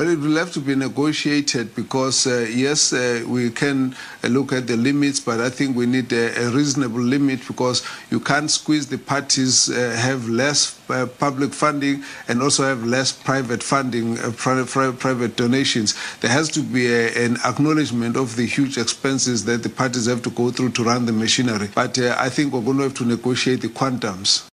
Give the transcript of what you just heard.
Well, it will have to be negotiated because, uh, yes, uh, we can uh, look at the limits, but I think we need a, a reasonable limit because you can't squeeze the parties, uh, have less uh, public funding and also have less private funding, uh, private donations. There has to be a, an acknowledgement of the huge expenses that the parties have to go through to run the machinery. But I think we're going to have to negotiate the quantums.